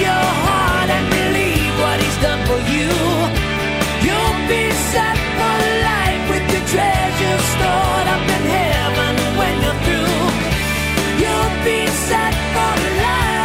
Your heart and believe what He's done for you. You'll be set for life with your treasure stored up in heaven when you're through. You'll be set for life.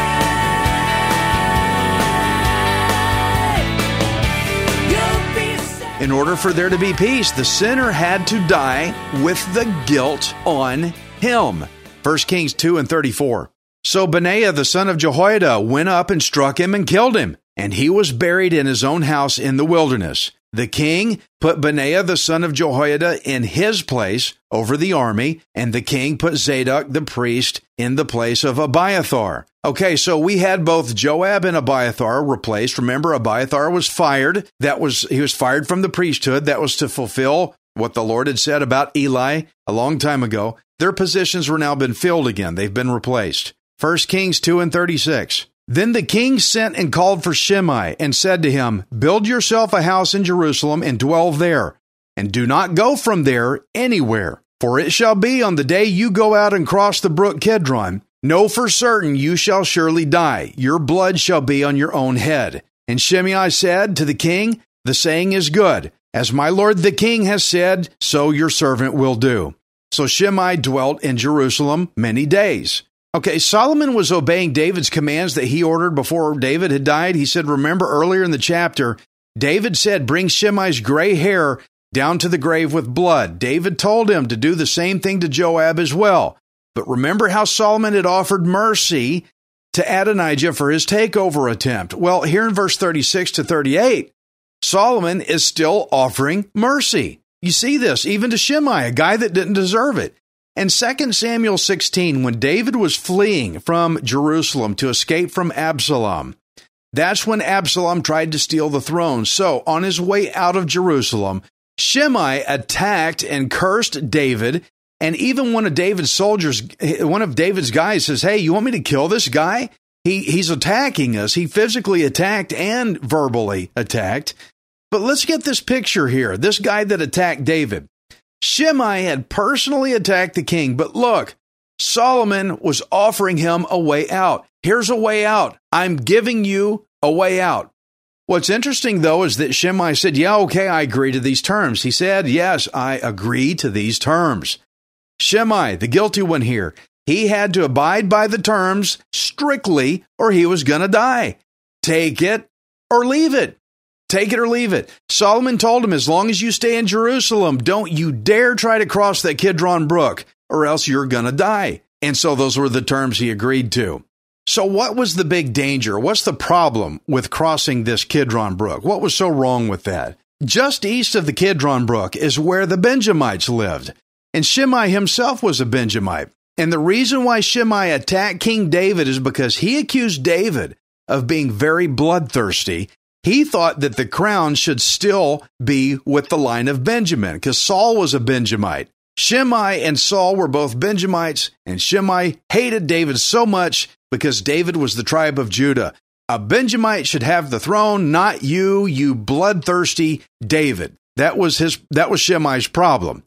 You'll be set. In order for there to be peace, the sinner had to die with the guilt on him. 1 Kings 2 and 34. So Benaiah the son of Jehoiada went up and struck him and killed him, and he was buried in his own house in the wilderness. The king put Benaiah the son of Jehoiada in his place over the army, and the king put Zadok the priest in the place of Abiathar. Okay, so we had both Joab and Abiathar replaced. Remember, Abiathar was fired. That was he was fired from the priesthood. That was to fulfill what the Lord had said about Eli a long time ago. Their positions were now been filled again. They've been replaced. 1 Kings 2 and 36. Then the king sent and called for Shimei and said to him, Build yourself a house in Jerusalem and dwell there, and do not go from there anywhere. For it shall be on the day you go out and cross the brook Kidron, know for certain you shall surely die. Your blood shall be on your own head. And Shimei said to the king, The saying is good. As my lord the king has said, so your servant will do. So Shimei dwelt in Jerusalem many days. Okay, Solomon was obeying David's commands that he ordered before David had died. He said, Remember earlier in the chapter, David said, Bring Shimei's gray hair down to the grave with blood. David told him to do the same thing to Joab as well. But remember how Solomon had offered mercy to Adonijah for his takeover attempt. Well, here in verse 36 to 38, Solomon is still offering mercy. You see this even to Shimei, a guy that didn't deserve it. And 2 Samuel 16, when David was fleeing from Jerusalem to escape from Absalom, that's when Absalom tried to steal the throne. So, on his way out of Jerusalem, Shimei attacked and cursed David. And even one of David's soldiers, one of David's guys says, Hey, you want me to kill this guy? He, he's attacking us. He physically attacked and verbally attacked. But let's get this picture here. This guy that attacked David. Shimei had personally attacked the king, but look, Solomon was offering him a way out. Here's a way out. I'm giving you a way out. What's interesting, though, is that Shimei said, Yeah, okay, I agree to these terms. He said, Yes, I agree to these terms. Shimei, the guilty one here, he had to abide by the terms strictly or he was going to die. Take it or leave it. Take it or leave it. Solomon told him, as long as you stay in Jerusalem, don't you dare try to cross that Kidron Brook, or else you're going to die. And so those were the terms he agreed to. So, what was the big danger? What's the problem with crossing this Kidron Brook? What was so wrong with that? Just east of the Kidron Brook is where the Benjamites lived, and Shimei himself was a Benjamite. And the reason why Shimei attacked King David is because he accused David of being very bloodthirsty he thought that the crown should still be with the line of Benjamin because Saul was a Benjamite. Shimei and Saul were both Benjamites, and Shimei hated David so much because David was the tribe of Judah. A Benjamite should have the throne, not you, you bloodthirsty David. That was his that was Shimei's problem.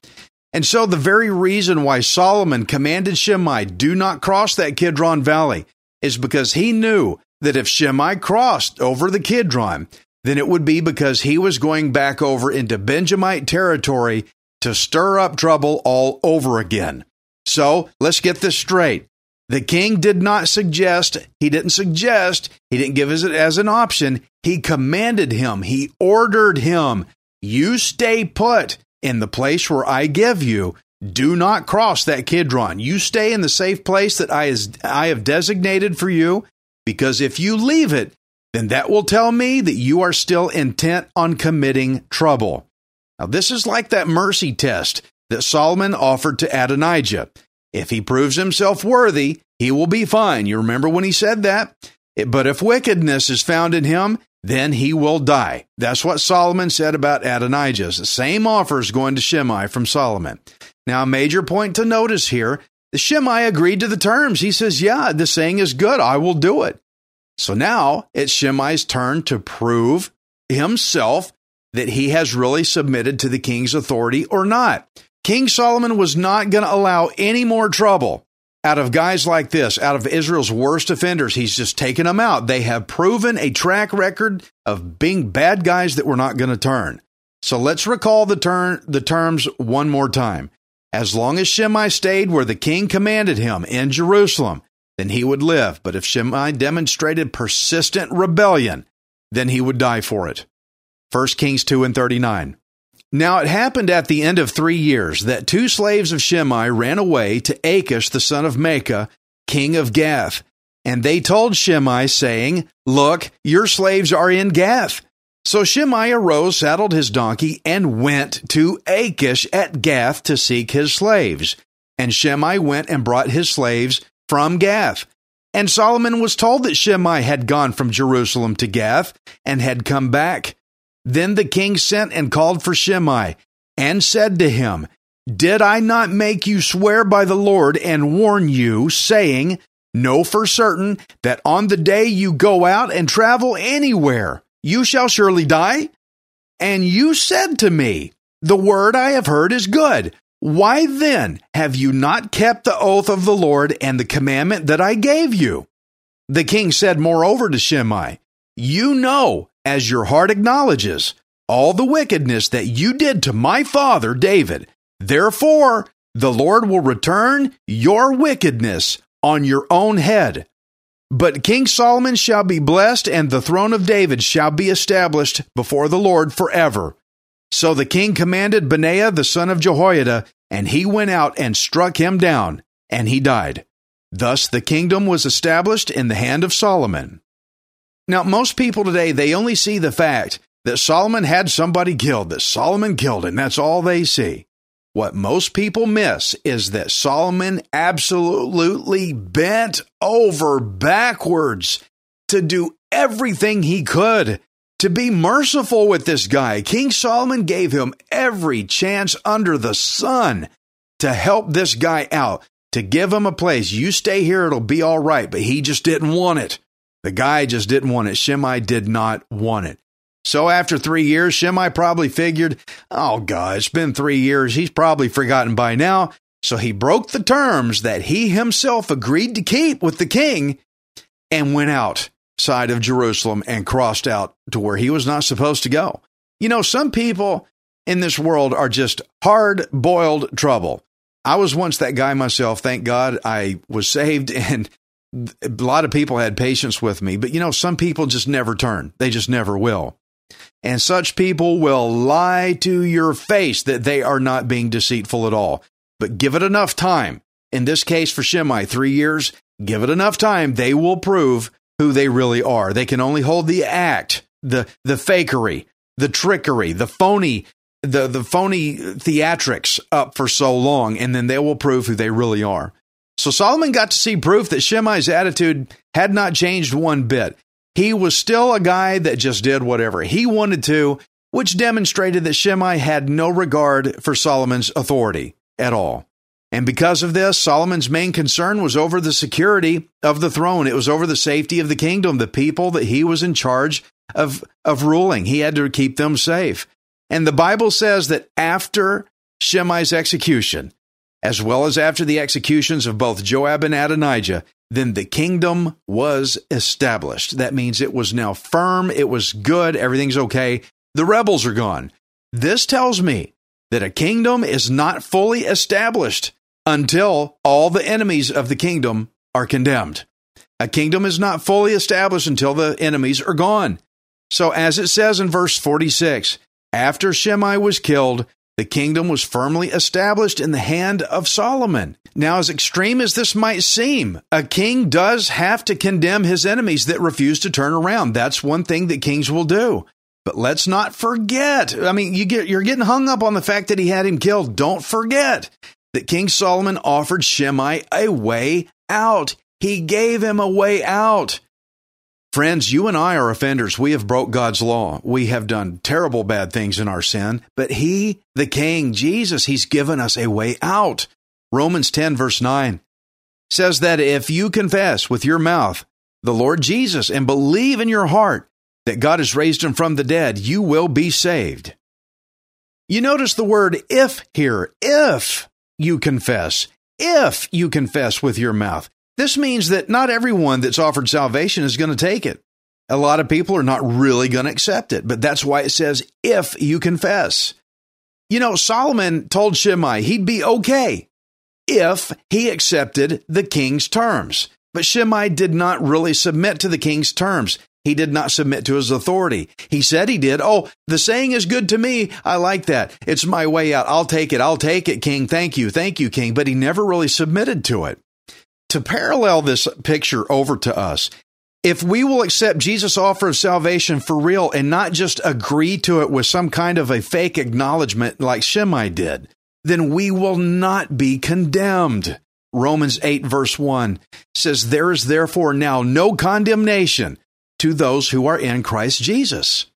And so the very reason why Solomon commanded Shimei, do not cross that Kidron Valley, is because he knew that if Shimei crossed over the Kidron, then it would be because he was going back over into Benjamite territory to stir up trouble all over again. So let's get this straight. The king did not suggest, he didn't suggest, he didn't give it as an option. He commanded him, he ordered him, you stay put in the place where I give you. Do not cross that Kidron. You stay in the safe place that I, is, I have designated for you. Because if you leave it, then that will tell me that you are still intent on committing trouble. Now, this is like that mercy test that Solomon offered to Adonijah. If he proves himself worthy, he will be fine. You remember when he said that? But if wickedness is found in him, then he will die. That's what Solomon said about Adonijah. The same offer is going to Shimei from Solomon. Now, a major point to notice here the Shimei agreed to the terms. He says, Yeah, the saying is good. I will do it. So now it's Shimei's turn to prove himself that he has really submitted to the king's authority or not. King Solomon was not going to allow any more trouble out of guys like this, out of Israel's worst offenders. He's just taken them out. They have proven a track record of being bad guys that we're not going to turn. So let's recall the turn the terms one more time. As long as Shimei stayed where the king commanded him in Jerusalem, then he would live. But if Shimei demonstrated persistent rebellion, then he would die for it. 1 Kings 2 and 39. Now it happened at the end of three years that two slaves of Shimei ran away to Achish the son of Maacah, king of Gath. And they told Shimei, saying, Look, your slaves are in Gath. So Shimei arose, saddled his donkey, and went to Achish at Gath to seek his slaves. And Shimei went and brought his slaves from Gath. And Solomon was told that Shimei had gone from Jerusalem to Gath and had come back. Then the king sent and called for Shimei and said to him, Did I not make you swear by the Lord and warn you, saying, Know for certain that on the day you go out and travel anywhere, you shall surely die? And you said to me, The word I have heard is good. Why then have you not kept the oath of the Lord and the commandment that I gave you? The king said moreover to Shimei, You know, as your heart acknowledges, all the wickedness that you did to my father David. Therefore, the Lord will return your wickedness on your own head. But King Solomon shall be blessed, and the throne of David shall be established before the Lord forever. So the king commanded Benaiah the son of Jehoiada, and he went out and struck him down, and he died. Thus the kingdom was established in the hand of Solomon. Now, most people today, they only see the fact that Solomon had somebody killed, that Solomon killed and That's all they see. What most people miss is that Solomon absolutely bent over backwards to do everything he could to be merciful with this guy. King Solomon gave him every chance under the sun to help this guy out, to give him a place. You stay here, it'll be all right. But he just didn't want it. The guy just didn't want it. Shimei did not want it. So after three years, Shimei probably figured, oh God, it's been three years. He's probably forgotten by now. So he broke the terms that he himself agreed to keep with the king and went outside of Jerusalem and crossed out to where he was not supposed to go. You know, some people in this world are just hard boiled trouble. I was once that guy myself. Thank God I was saved and a lot of people had patience with me, but you know, some people just never turn. They just never will. And such people will lie to your face that they are not being deceitful at all. But give it enough time. In this case for Shimei, three years, give it enough time. They will prove who they really are. They can only hold the act, the, the fakery, the trickery, the phony, the, the phony theatrics up for so long, and then they will prove who they really are. So Solomon got to see proof that Shimei's attitude had not changed one bit. He was still a guy that just did whatever he wanted to, which demonstrated that Shimei had no regard for Solomon's authority at all. And because of this, Solomon's main concern was over the security of the throne. It was over the safety of the kingdom, the people that he was in charge of, of ruling. He had to keep them safe. And the Bible says that after Shimei's execution, as well as after the executions of both Joab and Adonijah, then the kingdom was established. That means it was now firm, it was good, everything's okay. The rebels are gone. This tells me that a kingdom is not fully established until all the enemies of the kingdom are condemned. A kingdom is not fully established until the enemies are gone. So, as it says in verse 46, after Shimei was killed, the kingdom was firmly established in the hand of Solomon. Now, as extreme as this might seem, a king does have to condemn his enemies that refuse to turn around. That's one thing that kings will do. But let's not forget. I mean, you get you're getting hung up on the fact that he had him killed. Don't forget that King Solomon offered Shimei a way out. He gave him a way out. Friends, you and I are offenders. We have broke God's law. We have done terrible bad things in our sin, but He, the King, Jesus, He's given us a way out. Romans 10, verse 9 says that if you confess with your mouth the Lord Jesus and believe in your heart that God has raised Him from the dead, you will be saved. You notice the word if here. If you confess, if you confess with your mouth. This means that not everyone that's offered salvation is going to take it. A lot of people are not really going to accept it, but that's why it says, if you confess. You know, Solomon told Shimei he'd be okay if he accepted the king's terms. But Shimei did not really submit to the king's terms. He did not submit to his authority. He said he did. Oh, the saying is good to me. I like that. It's my way out. I'll take it. I'll take it, king. Thank you. Thank you, king. But he never really submitted to it to parallel this picture over to us, if we will accept Jesus' offer of salvation for real and not just agree to it with some kind of a fake acknowledgement like Shimei did, then we will not be condemned. Romans 8, verse 1 says, There is therefore now no condemnation to those who are in Christ Jesus.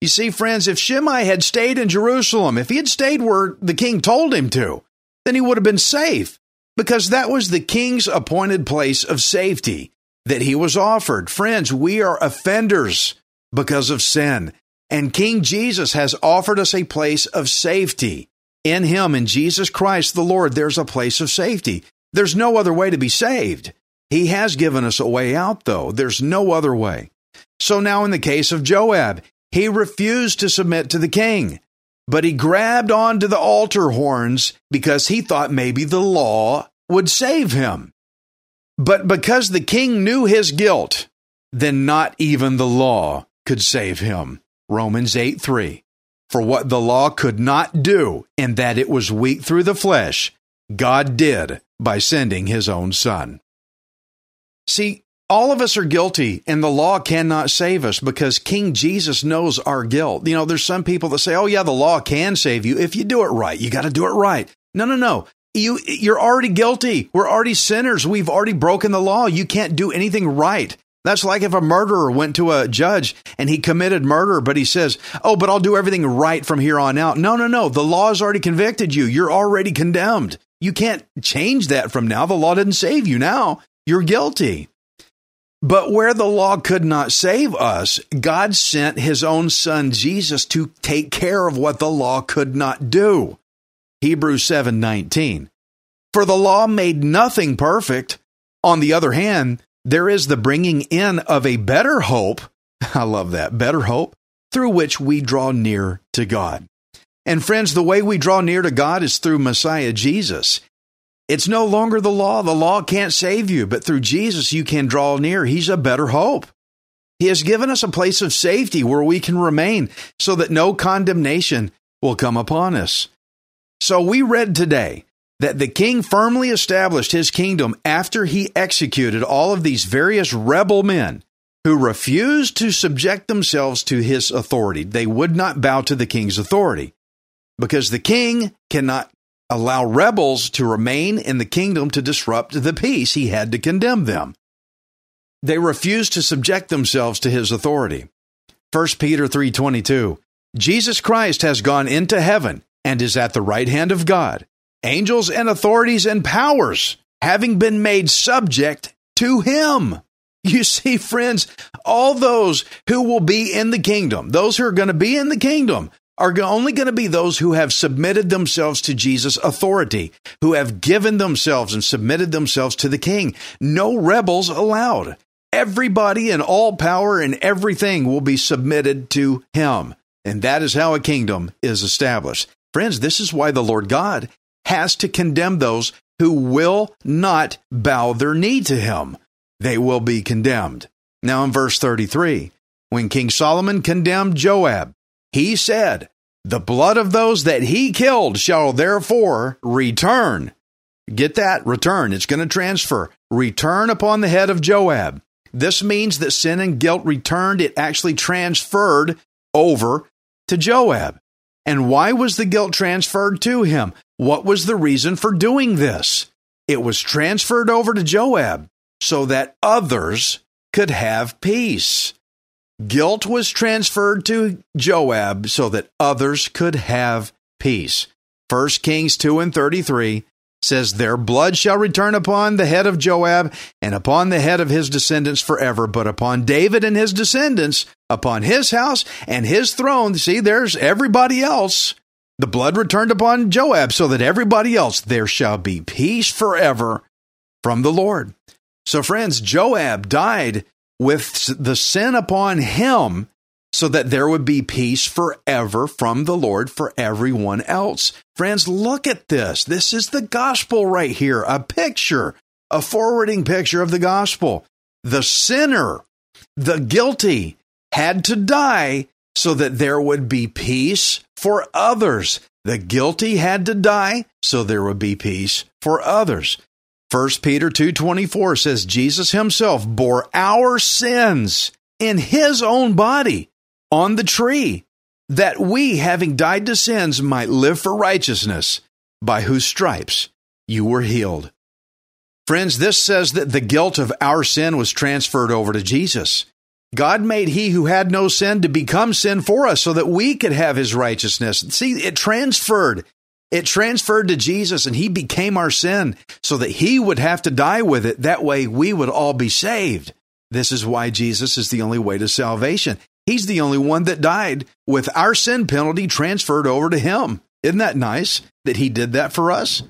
You see, friends, if Shimei had stayed in Jerusalem, if he had stayed where the king told him to, then he would have been safe because that was the king's appointed place of safety that he was offered. Friends, we are offenders because of sin, and King Jesus has offered us a place of safety. In him, in Jesus Christ the Lord, there's a place of safety. There's no other way to be saved. He has given us a way out, though. There's no other way. So now, in the case of Joab, he refused to submit to the king but he grabbed onto the altar horns because he thought maybe the law would save him. But because the king knew his guilt, then not even the law could save him. Romans 8 3. For what the law could not do, in that it was weak through the flesh, God did by sending his own son. See, all of us are guilty and the law cannot save us because King Jesus knows our guilt. You know, there's some people that say, "Oh yeah, the law can save you if you do it right. You got to do it right." No, no, no. You you're already guilty. We're already sinners. We've already broken the law. You can't do anything right. That's like if a murderer went to a judge and he committed murder, but he says, Oh, but I'll do everything right from here on out. No, no, no. The law has already convicted you. You're already condemned. You can't change that from now. The law didn't save you now. You're guilty. But where the law could not save us, God sent his own son Jesus to take care of what the law could not do. Hebrews 7:19. For the law made nothing perfect. On the other hand, there is the bringing in of a better hope. I love that, better hope, through which we draw near to God. And friends, the way we draw near to God is through Messiah Jesus. It's no longer the law. The law can't save you, but through Jesus, you can draw near. He's a better hope. He has given us a place of safety where we can remain so that no condemnation will come upon us. So we read today that the king firmly established his kingdom after he executed all of these various rebel men who refused to subject themselves to his authority. They would not bow to the king's authority because the king cannot allow rebels to remain in the kingdom to disrupt the peace, he had to condemn them. They refused to subject themselves to his authority. 1 Peter 3:22 Jesus Christ has gone into heaven and is at the right hand of God. Angels and authorities and powers having been made subject to him. You see, friends, all those who will be in the kingdom, those who are going to be in the kingdom, are only going to be those who have submitted themselves to Jesus' authority, who have given themselves and submitted themselves to the king. No rebels allowed. Everybody and all power and everything will be submitted to him. And that is how a kingdom is established. Friends, this is why the Lord God has to condemn those who will not bow their knee to him. They will be condemned. Now, in verse 33, when King Solomon condemned Joab, he said, The blood of those that he killed shall therefore return. Get that? Return. It's going to transfer. Return upon the head of Joab. This means that sin and guilt returned. It actually transferred over to Joab. And why was the guilt transferred to him? What was the reason for doing this? It was transferred over to Joab so that others could have peace. Guilt was transferred to Joab so that others could have peace. 1 Kings 2 and 33 says, Their blood shall return upon the head of Joab and upon the head of his descendants forever, but upon David and his descendants, upon his house and his throne. See, there's everybody else. The blood returned upon Joab, so that everybody else, there shall be peace forever from the Lord. So, friends, Joab died with the sin upon him so that there would be peace forever from the Lord for everyone else. Friends, look at this. This is the gospel right here, a picture, a forwarding picture of the gospel. The sinner, the guilty, had to die so that there would be peace for others. The guilty had to die so there would be peace for others. 1 Peter 2:24 says Jesus himself bore our sins in his own body on the tree, that we, having died to sins, might live for righteousness, by whose stripes you were healed. Friends, this says that the guilt of our sin was transferred over to Jesus. God made he who had no sin to become sin for us so that we could have his righteousness. See, it transferred. It transferred to Jesus and he became our sin so that he would have to die with it. That way we would all be saved. This is why Jesus is the only way to salvation. He's the only one that died with our sin penalty transferred over to him. Isn't that nice that he did that for us?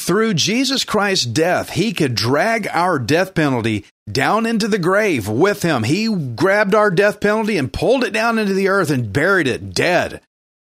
Through Jesus Christ's death, he could drag our death penalty down into the grave with him. He grabbed our death penalty and pulled it down into the earth and buried it dead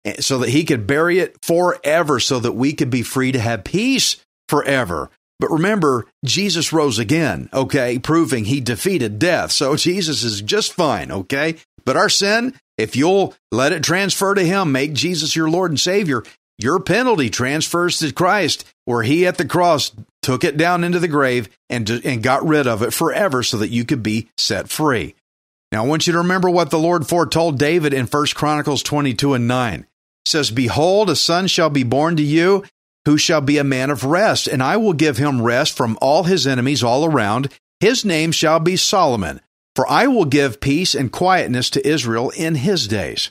eh, so that he could bury it forever so that we could be free to have peace forever. But remember, Jesus rose again, okay, proving he defeated death. So Jesus is just fine, okay? But our sin, if you'll let it transfer to him, make Jesus your Lord and Savior, your penalty transfers to Christ, where he at the cross took it down into the grave and, and got rid of it forever so that you could be set free. Now, I want you to remember what the Lord foretold David in 1 Chronicles 22 and 9. It says, Behold, a son shall be born to you, who shall be a man of rest, and I will give him rest from all his enemies all around. His name shall be Solomon, for I will give peace and quietness to Israel in his days.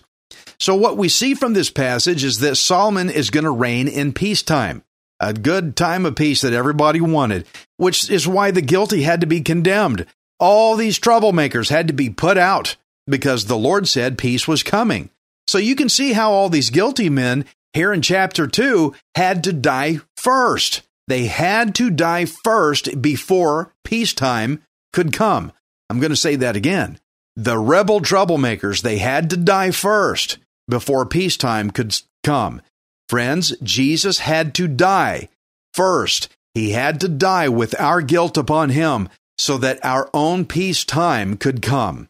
So, what we see from this passage is that Solomon is going to reign in peacetime, a good time of peace that everybody wanted, which is why the guilty had to be condemned. All these troublemakers had to be put out because the Lord said peace was coming. So, you can see how all these guilty men here in chapter 2 had to die first. They had to die first before peacetime could come. I'm going to say that again. The rebel troublemakers, they had to die first before peacetime could come. Friends, Jesus had to die first. He had to die with our guilt upon him so that our own peacetime could come.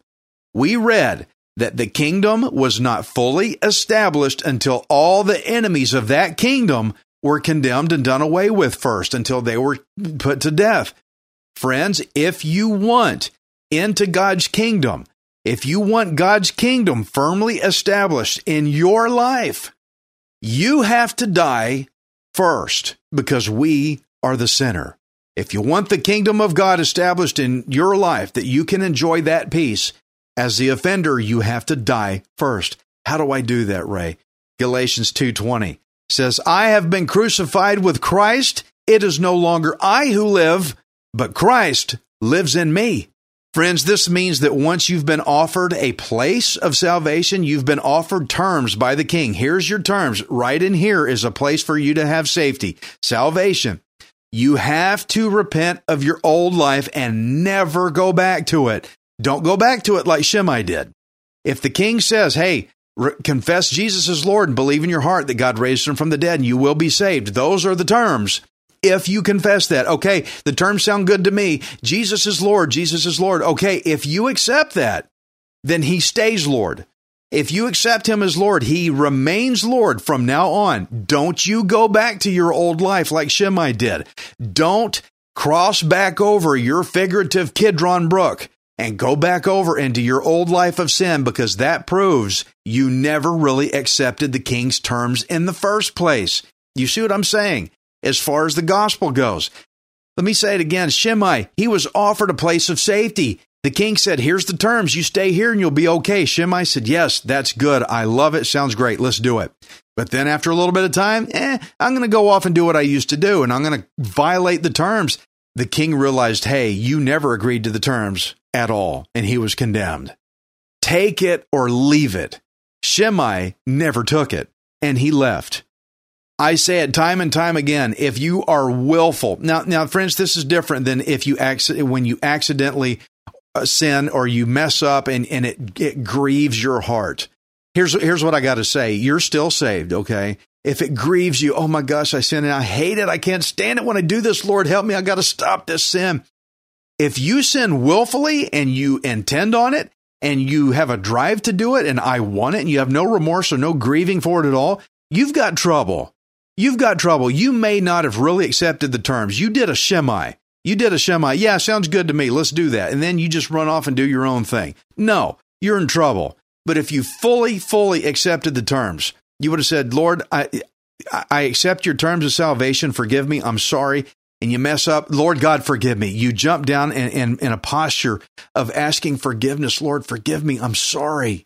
We read that the kingdom was not fully established until all the enemies of that kingdom were condemned and done away with first, until they were put to death. Friends, if you want into God's kingdom, if you want God's kingdom firmly established in your life, you have to die first because we are the sinner. If you want the kingdom of God established in your life, that you can enjoy that peace, as the offender, you have to die first. How do I do that, Ray? Galatians 2:20 says, "I have been crucified with Christ. It is no longer I who live, but Christ lives in me." Friends, this means that once you've been offered a place of salvation, you've been offered terms by the king. Here's your terms. Right in here is a place for you to have safety, salvation. You have to repent of your old life and never go back to it. Don't go back to it like Shimei did. If the king says, hey, re- confess Jesus is Lord and believe in your heart that God raised him from the dead and you will be saved, those are the terms. If you confess that, okay, the terms sound good to me. Jesus is Lord, Jesus is Lord. Okay, if you accept that, then he stays Lord. If you accept him as Lord, he remains Lord from now on. Don't you go back to your old life like Shimei did. Don't cross back over your figurative Kidron Brook and go back over into your old life of sin because that proves you never really accepted the king's terms in the first place. You see what I'm saying? As far as the gospel goes. Let me say it again. Shimei, he was offered a place of safety. The king said, Here's the terms. You stay here and you'll be okay. Shimei said, Yes, that's good. I love it. Sounds great. Let's do it. But then after a little bit of time, eh, I'm going to go off and do what I used to do and I'm going to violate the terms. The king realized, Hey, you never agreed to the terms at all. And he was condemned. Take it or leave it. Shimei never took it and he left. I say it time and time again. If you are willful, now, now, friends, this is different than if you when you accidentally uh, sin or you mess up and and it it grieves your heart. Here's here's what I got to say. You're still saved, okay? If it grieves you, oh my gosh, I sin and I hate it. I can't stand it when I do this. Lord, help me. I got to stop this sin. If you sin willfully and you intend on it and you have a drive to do it and I want it and you have no remorse or no grieving for it at all, you've got trouble. You've got trouble. You may not have really accepted the terms. You did a Shimei. You did a Shimei. Yeah, sounds good to me. Let's do that. And then you just run off and do your own thing. No, you're in trouble. But if you fully, fully accepted the terms, you would have said, Lord, I, I accept your terms of salvation. Forgive me. I'm sorry. And you mess up. Lord God, forgive me. You jump down in, in, in a posture of asking forgiveness. Lord, forgive me. I'm sorry.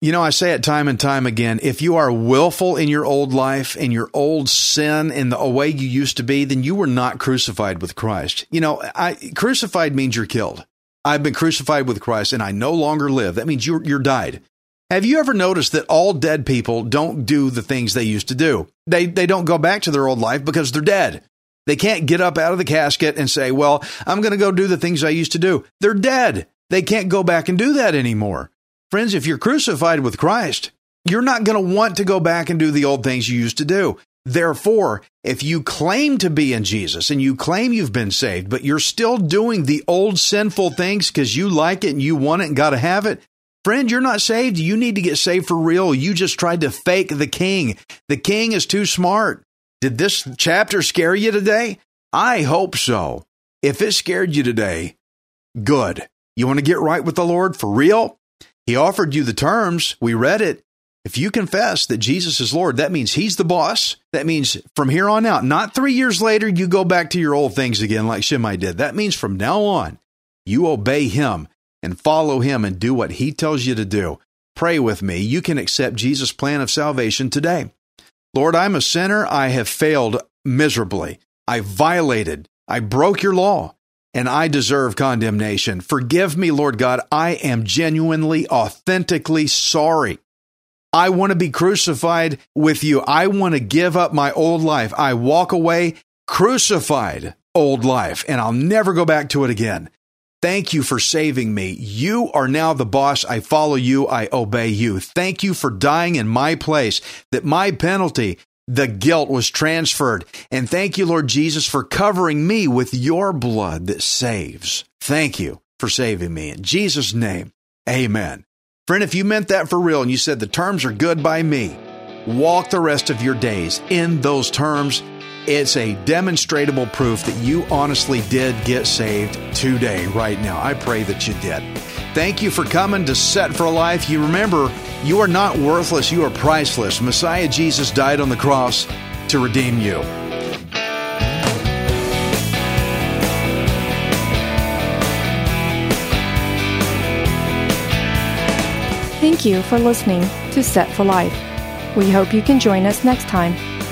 You know, I say it time and time again. If you are willful in your old life and your old sin and the way you used to be, then you were not crucified with Christ. You know, I, crucified means you're killed. I've been crucified with Christ and I no longer live. That means you're, you're died. Have you ever noticed that all dead people don't do the things they used to do? They, they don't go back to their old life because they're dead. They can't get up out of the casket and say, well, I'm going to go do the things I used to do. They're dead. They can't go back and do that anymore. Friends, if you're crucified with Christ, you're not going to want to go back and do the old things you used to do. Therefore, if you claim to be in Jesus and you claim you've been saved, but you're still doing the old sinful things because you like it and you want it and got to have it, friend, you're not saved. You need to get saved for real. You just tried to fake the king. The king is too smart. Did this chapter scare you today? I hope so. If it scared you today, good. You want to get right with the Lord for real? He offered you the terms. We read it. If you confess that Jesus is Lord, that means He's the boss. That means from here on out, not three years later, you go back to your old things again like Shimei did. That means from now on, you obey Him and follow Him and do what He tells you to do. Pray with me. You can accept Jesus' plan of salvation today. Lord, I'm a sinner. I have failed miserably. I violated. I broke your law and I deserve condemnation. Forgive me, Lord God. I am genuinely, authentically sorry. I want to be crucified with you. I want to give up my old life. I walk away crucified old life and I'll never go back to it again. Thank you for saving me. You are now the boss. I follow you. I obey you. Thank you for dying in my place, that my penalty the guilt was transferred. And thank you, Lord Jesus, for covering me with your blood that saves. Thank you for saving me. In Jesus' name, amen. Friend, if you meant that for real and you said the terms are good by me, walk the rest of your days in those terms. It's a demonstrable proof that you honestly did get saved today, right now. I pray that you did. Thank you for coming to Set for Life. You remember, you are not worthless, you are priceless. Messiah Jesus died on the cross to redeem you. Thank you for listening to Set for Life. We hope you can join us next time,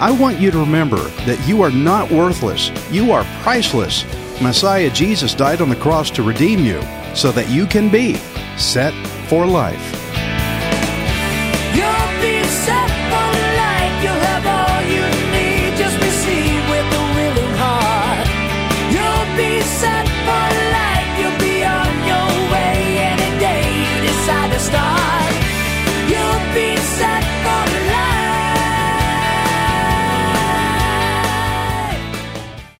I want you to remember that you are not worthless, you are priceless. Messiah Jesus died on the cross to redeem you so that you can be set for life.